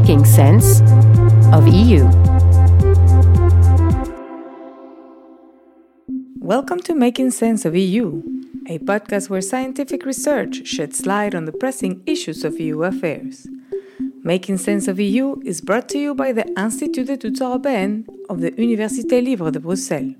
Making Sense of EU. Welcome to Making Sense of EU, a podcast where scientific research sheds light on the pressing issues of EU affairs. Making Sense of EU is brought to you by the Institut d'études européennes of the Université Libre de Bruxelles.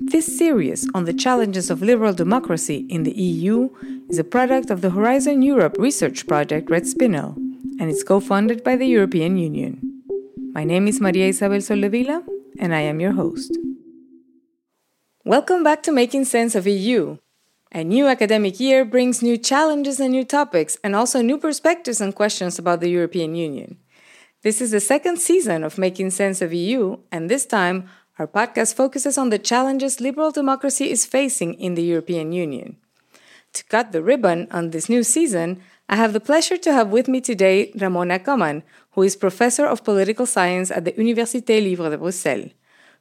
This series on the challenges of liberal democracy in the EU is a product of the Horizon Europe research project Red Spinel, and it's co funded by the European Union. My name is Maria Isabel Soldevila, and I am your host. Welcome back to Making Sense of EU. A new academic year brings new challenges and new topics, and also new perspectives and questions about the European Union. This is the second season of Making Sense of EU, and this time our podcast focuses on the challenges liberal democracy is facing in the European Union. To cut the ribbon on this new season, I have the pleasure to have with me today Ramona Coman, who is professor of political science at the Université Libre de Bruxelles.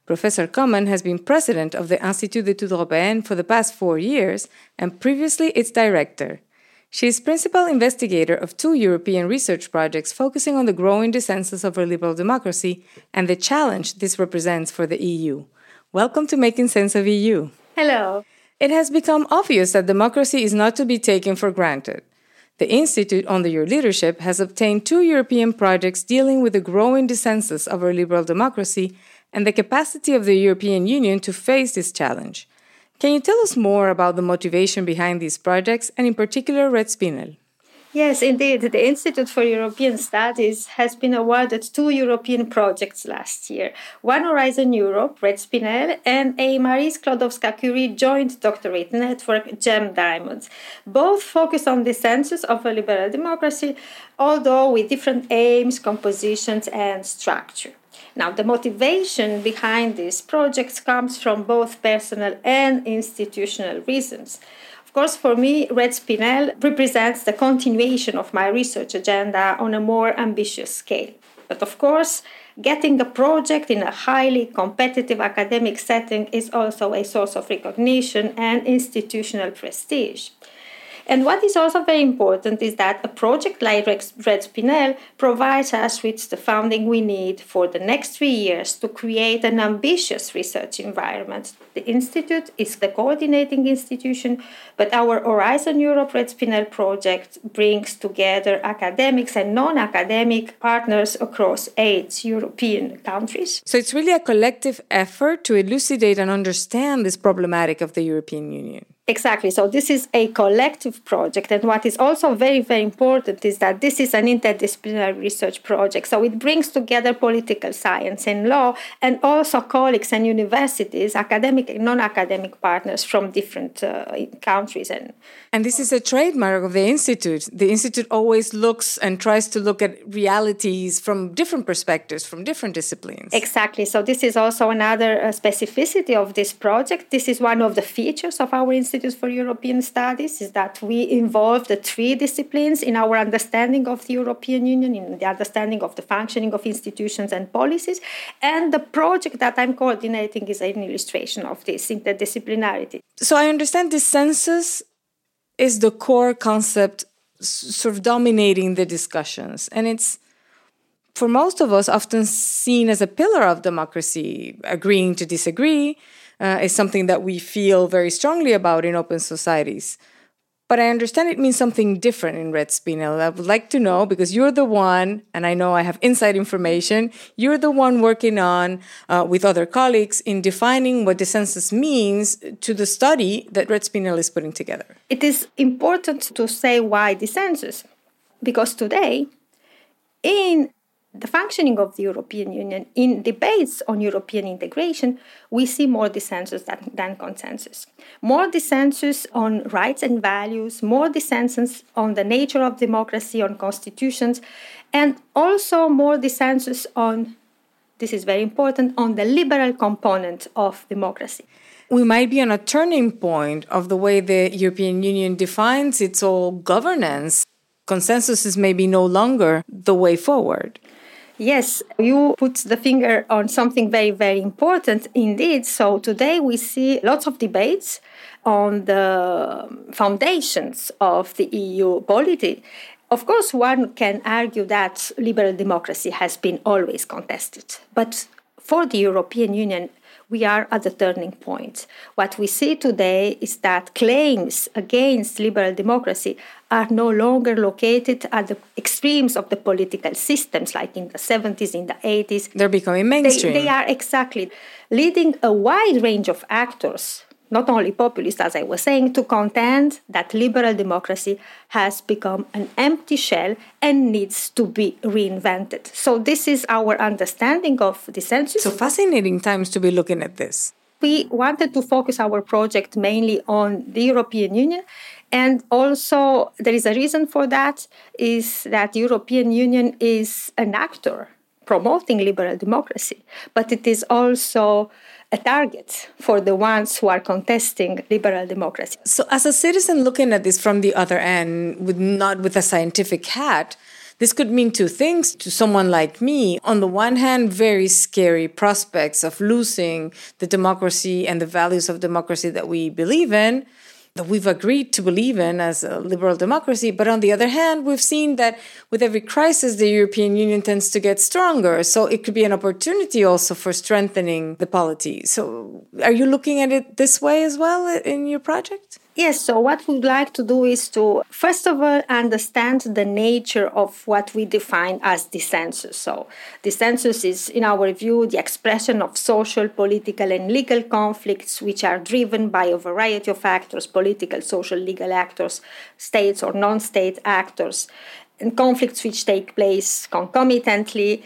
Professor Coman has been president of the Institut d'études européennes for the past four years and previously its director. She is principal investigator of two European research projects focusing on the growing dissensus over liberal democracy and the challenge this represents for the EU. Welcome to Making Sense of EU. Hello. It has become obvious that democracy is not to be taken for granted. The Institute, under your leadership, has obtained two European projects dealing with the growing dissensus of our liberal democracy and the capacity of the European Union to face this challenge. Can you tell us more about the motivation behind these projects and, in particular, Red Spinel? Yes, indeed. The Institute for European Studies has been awarded two European projects last year one Horizon Europe, Red Spinel, and a Marie Sklodowska Curie joint doctorate network, GEM Diamonds. Both focus on the dissensus of a liberal democracy, although with different aims, compositions, and structure. Now, the motivation behind these projects comes from both personal and institutional reasons. Of course, for me, Red Spinel represents the continuation of my research agenda on a more ambitious scale. But of course, getting a project in a highly competitive academic setting is also a source of recognition and institutional prestige. And what is also very important is that a project like Red Spinel provides us with the funding we need for the next three years to create an ambitious research environment. The Institute is the coordinating institution, but our Horizon Europe Red Spinel project brings together academics and non academic partners across eight European countries. So it's really a collective effort to elucidate and understand this problematic of the European Union. Exactly. So this is a collective project. And what is also very, very important is that this is an interdisciplinary research project. So it brings together political science and law and also colleagues and universities, academic and non academic partners from different uh, countries. And, and this is a trademark of the Institute. The Institute always looks and tries to look at realities from different perspectives, from different disciplines. Exactly. So this is also another uh, specificity of this project. This is one of the features of our institute For European Studies is that we involve the three disciplines in our understanding of the European Union, in the understanding of the functioning of institutions and policies. And the project that I'm coordinating is an illustration of this interdisciplinarity. So I understand this dissensus is the core concept sort of dominating the discussions. And it's for most of us often seen as a pillar of democracy, agreeing to disagree, uh, is something that we feel very strongly about in open societies. But I understand it means something different in Red Spinel. I would like to know because you're the one, and I know I have inside information, you're the one working on uh, with other colleagues in defining what dissensus means to the study that Red Spinel is putting together. It is important to say why dissensus, because today, in the functioning of the European Union in debates on European integration, we see more dissensus than, than, consensus. More dissensus on rights and values, more dissensus on the nature of democracy, on constitutions, and also more dissensus on, this is very important, on the liberal component of democracy. We might be on a turning point of the way the European Union defines its own governance. Consensus is maybe no longer the way forward. Yes, you put the finger on something very, very important indeed. So today we see lots of debates on the foundations of the EU polity. Of course, one can argue that liberal democracy has been always contested. But for the European Union, we are at the turning point. What we see today is that claims against liberal democracy are no longer located at the extremes of the political systems, like in the 70s, in the 80s. They're becoming mainstream. They, they are exactly leading a wide range of actors not only populist, as I was saying, to contend that liberal democracy has become an empty shell and needs to be reinvented. So, this is our understanding of the dissensus. So, fascinating times to be looking at this. We wanted to focus our project mainly on the European Union. And also, there is a reason for that is that the European Union is an actor promoting liberal democracy, but it is also a target for the ones who are contesting liberal democracy. So, as a citizen looking at this from the other end, with not with a scientific hat, this could mean two things to someone like me. On the one hand, very scary prospects of losing the democracy and the values of democracy that we believe in that we've agreed to believe in as a liberal democracy. But on the other hand, we've seen that with every crisis, the European Union tends to get stronger. So it could be an opportunity also for strengthening the polity. So are you looking at it this way as well in your project? Yes, so what we'd like to do is to, first of all, understand the nature of what we define as dissensus. So, dissensus is, in our view, the expression of social, political, and legal conflicts which are driven by a variety of factors political, social, legal actors, states or non state actors, and conflicts which take place concomitantly,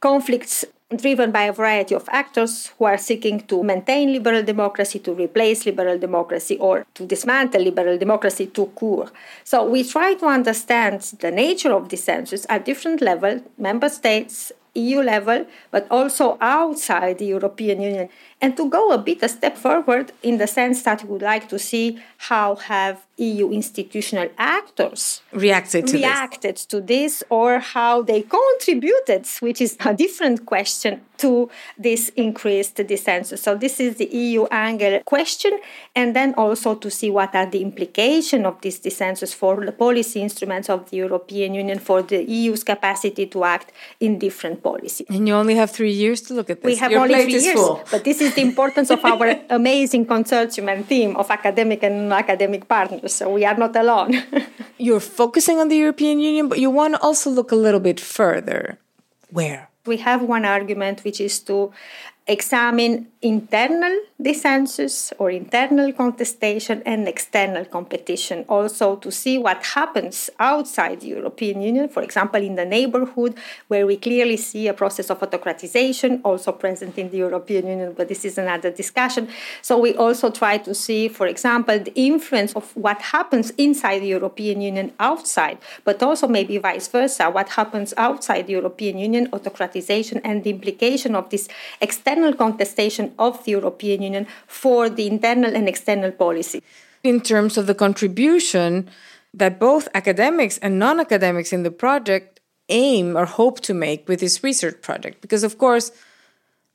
conflicts driven by a variety of actors who are seeking to maintain liberal democracy, to replace liberal democracy, or to dismantle liberal democracy to court. So we try to understand the nature of dissensus at different levels, member states, EU level, but also outside the European Union and to go a bit a step forward in the sense that we would like to see how have EU institutional actors reacted to reacted this. to this or how they contributed, which is a different question, to this increased dissensus. So this is the EU angle question, and then also to see what are the implications of this dissensus for the policy instruments of the European Union, for the EU's capacity to act in different policies. And you only have three years to look at this. We have Your only three years, full. but this is is the importance of our amazing consortium and team of academic and non-academic partners. So we are not alone. You're focusing on the European Union, but you want to also look a little bit further. Where? We have one argument, which is to examine internal dissensus or internal contestation and external competition also to see what happens outside the European Union, for example, in the neighborhood, where we clearly see a process of autocratization also present in the European Union, but this is another discussion. So we also try to see, for example, the influence of what happens inside the European Union outside, but also maybe vice versa, what happens outside the European Union, autocratization, and the implication of this external contestation of the European Union for the internal and external policy. In terms of the contribution that both academics and non academics in the project aim or hope to make with this research project, because of course,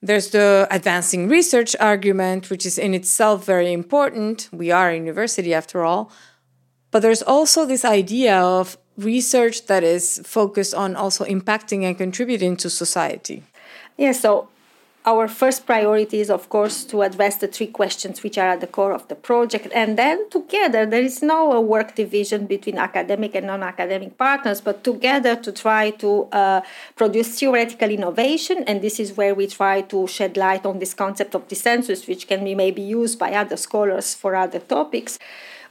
there's the advancing research argument, which is in itself very important. We are a university after all. But there's also this idea of research that is focused on also impacting and contributing to society. Yeah, so our first priority is, of course, to address the three questions which are at the core of the project. And then together, there is no work division between academic and non academic partners, but together to try to uh, produce theoretical innovation. And this is where we try to shed light on this concept of dissensus, which can be maybe used by other scholars for other topics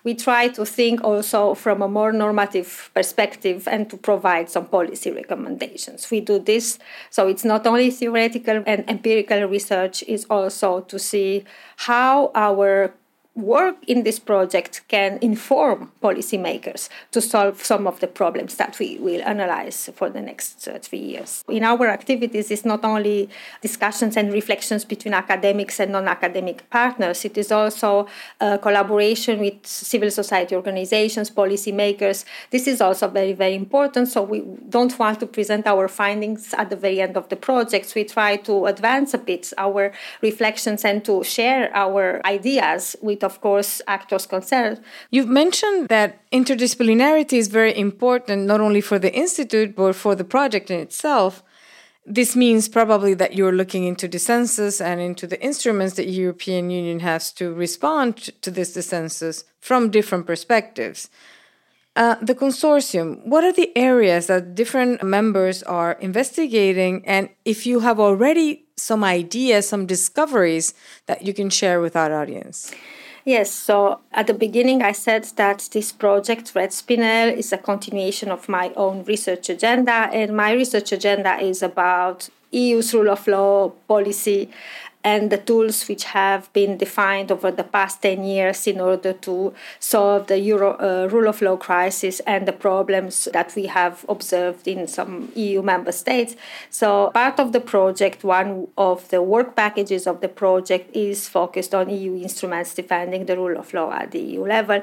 we try to think also from a more normative perspective and to provide some policy recommendations. We do this, so it's not only theoretical and empirical research, it's also to see how our work in this project can inform policymakers to solve some of the problems that we will analyze for the next uh, three years. In our activities, it's not only discussions and reflections between academics and non academic partners, it is also a collaboration with civil society organizations, policymakers. This is also very, very important. So we don't want to present our findings at the very end of the project. We try to advance a bit our reflections and to share our ideas with of course, actors concerned. You've mentioned that interdisciplinarity is very important, not only for the Institute, but for the project in itself. This means probably that you're looking into dissensus and into the instruments that European Union has to respond to this dissensus from different perspectives. Uh, the consortium, what are the areas that different members are investigating? And if you have already some ideas, some discoveries that you can share with our audience? Yes, so at the beginning I said that this project, Red Spinel, is a continuation of my own research agenda, and my research agenda is about EU's rule of law policy and the tools which have been defined over the past 10 years in order to solve the Euro, uh, rule of law crisis and the problems that we have observed in some EU member states. So, part of the project, one of the work packages of the project is focused on EU instruments defending the rule of law at the EU level.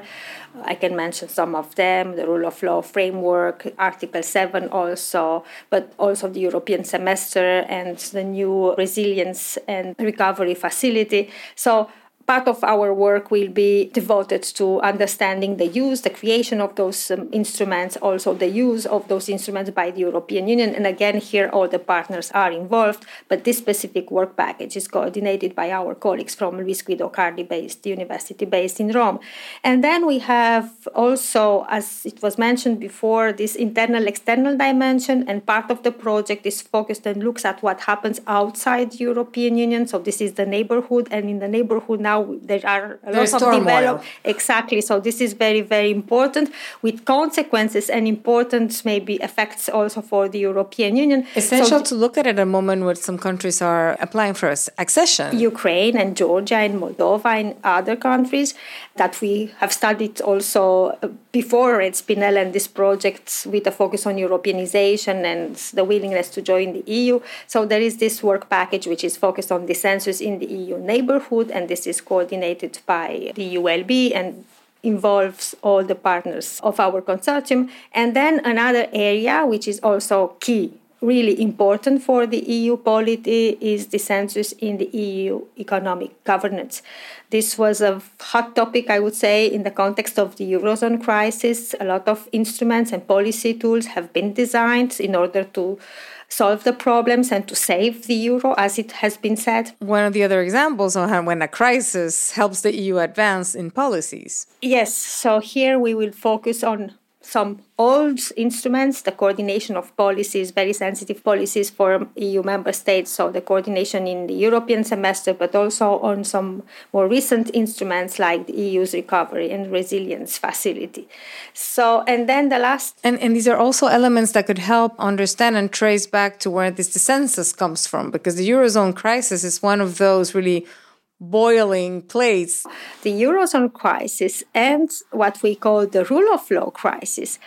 I can mention some of them the rule of law framework, Article 7 also, but also the European semester and the new resilience and recovery facility. So part of our work will be devoted to understanding the use, the creation of those um, instruments, also the use of those instruments by the European Union. And again, here all the partners are involved, but this specific work package is coordinated by our colleagues from LUISS Guido Carli based university based in Rome. And then we have also, as it was mentioned before, this internal external dimension, and part of the project is focused and looks at what happens outside the European Union. So this is the neighborhood, and in the neighborhood now now there are a lot of development. Exactly. So this is very, very important with consequences and important maybe effects also for the European Union. Essential so to look at at a moment where some countries are applying for accession. Ukraine and Georgia and Moldova and other countries that we have studied also uh, before Red Spinel and this project with a focus on Europeanization and the willingness to join the EU. So there is this work package which is focused on the dissensus in the EU neighborhood, and this is coordinated by the ULB and involves all the partners of our consortium. And then another area which is also key really important for the EU polity is dissensus in the EU economic governance. This was a hot topic, I would say, in the context of the Eurozone crisis. A lot of instruments and policy tools have been designed in order to solve the problems and to save the euro, as it has been said. One of the other examples of when a crisis helps the EU advance in policies. Yes, so here we will focus on some old instruments, the coordination of policies, very sensitive policies for EU member states, so the coordination in the European semester, but also on some more recent instruments like the EU's recovery and resilience facility. So, and then the last. And, and these are also elements that could help understand and trace back to where this dissensus comes from, because the Eurozone crisis is one of those really boiling place. The Eurozone crisis and what we call the rule of law crisis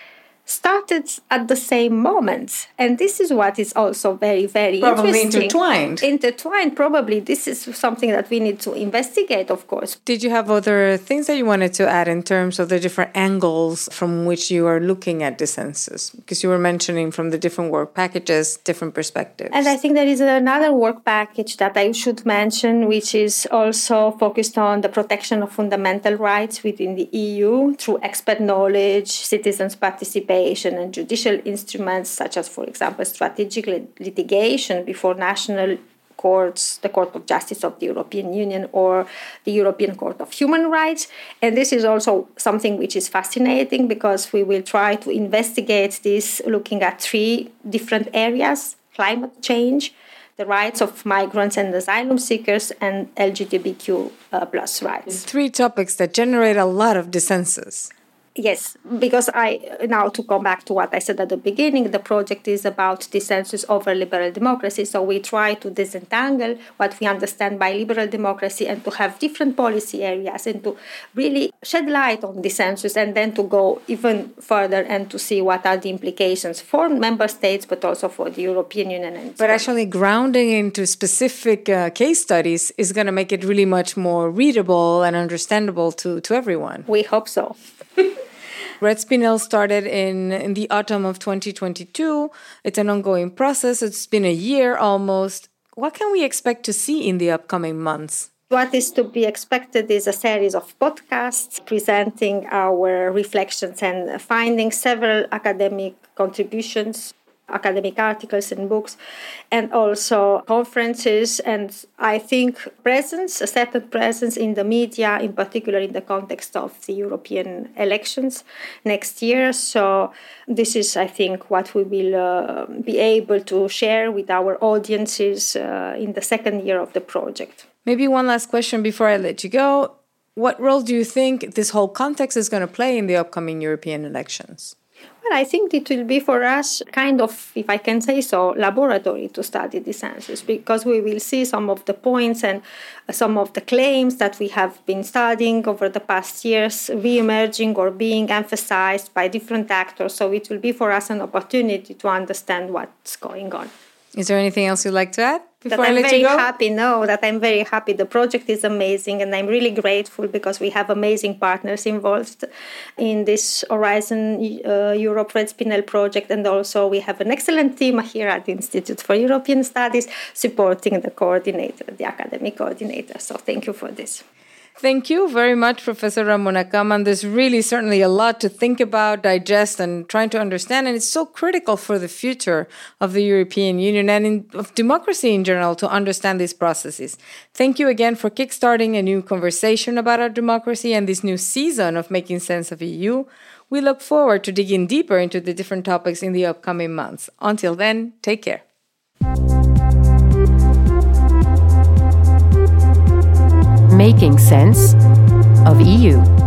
started at the same moment. And this is what is also very, very probably interesting. intertwined. Intertwined, probably. This is something that we need to investigate, of course. Did you have other things that you wanted to add in terms of the different angles from which you are looking at dissensus? Because you were mentioning from the different work packages, different perspectives. And I think there is another work package that I should mention, which is also focused on the protection of fundamental rights within the EU through expert knowledge, citizens' participation and judicial instruments, such as, for example, strategic litigation before national courts, the Court of Justice of the European Union, or the European Court of Human Rights. And this is also something which is fascinating because we will try to investigate this looking at three different areas climate change. The rights of migrants and asylum seekers and LGBTQ uh, plus rights. Three topics that generate a lot of dissensus. Yes, because I now to come back to what I said at the beginning, the project is about dissensus over liberal democracy. So we try to disentangle what we understand by liberal democracy and to have different policy areas and to really shed light on the dissensus and then to go even further and to see what are the implications for member states but also for the European Union. And but actually grounding into specific uh, case studies is going to make it really much more readable and understandable to, to everyone. We hope so. Red Spinel started in, in the autumn of 2022. It's an ongoing process. It's been a year almost. What can we expect to see in the upcoming months? What is to be expected is a series of podcasts presenting our reflections and findings, several academic contributions academic articles and books, and also conferences. And I think presence, a certain presence in the media, in particular in the context of the European elections next year. So, this is, I think, what we will uh, be able to share with our audiences uh, in the second year of the project. Maybe one last question before I let you go. What role do you think this whole context is going to play in the upcoming European elections? Well, I think it will be for us kind of, if I can say so, laboratory to study the dissensus because we will see some of the points and some of the claims that we have been studying over the past years re-emerging or being emphasized by different actors. So it will be for us an opportunity to understand what's going on. Is there anything else you'd like to add? Before that I'm very happy. No, that I'm very happy. The project is amazing, and I'm really grateful because we have amazing partners involved in this Horizon uh, Europe Red Spinel project, and also we have an excellent team here at the Institute for European Studies supporting the coordinator, the academic coordinator. So thank you for this. Thank you very much, Professor Ramona Coman. There's really certainly a lot to think about, digest, and trying to understand. And it's so critical for the future of the European Union and in, of democracy in general to understand these processes. Thank you again for kickstarting a new conversation about our democracy and this new season of making sense of EU. We look forward to digging deeper into the different topics in the upcoming months. Until then, take care. Making sense of EU.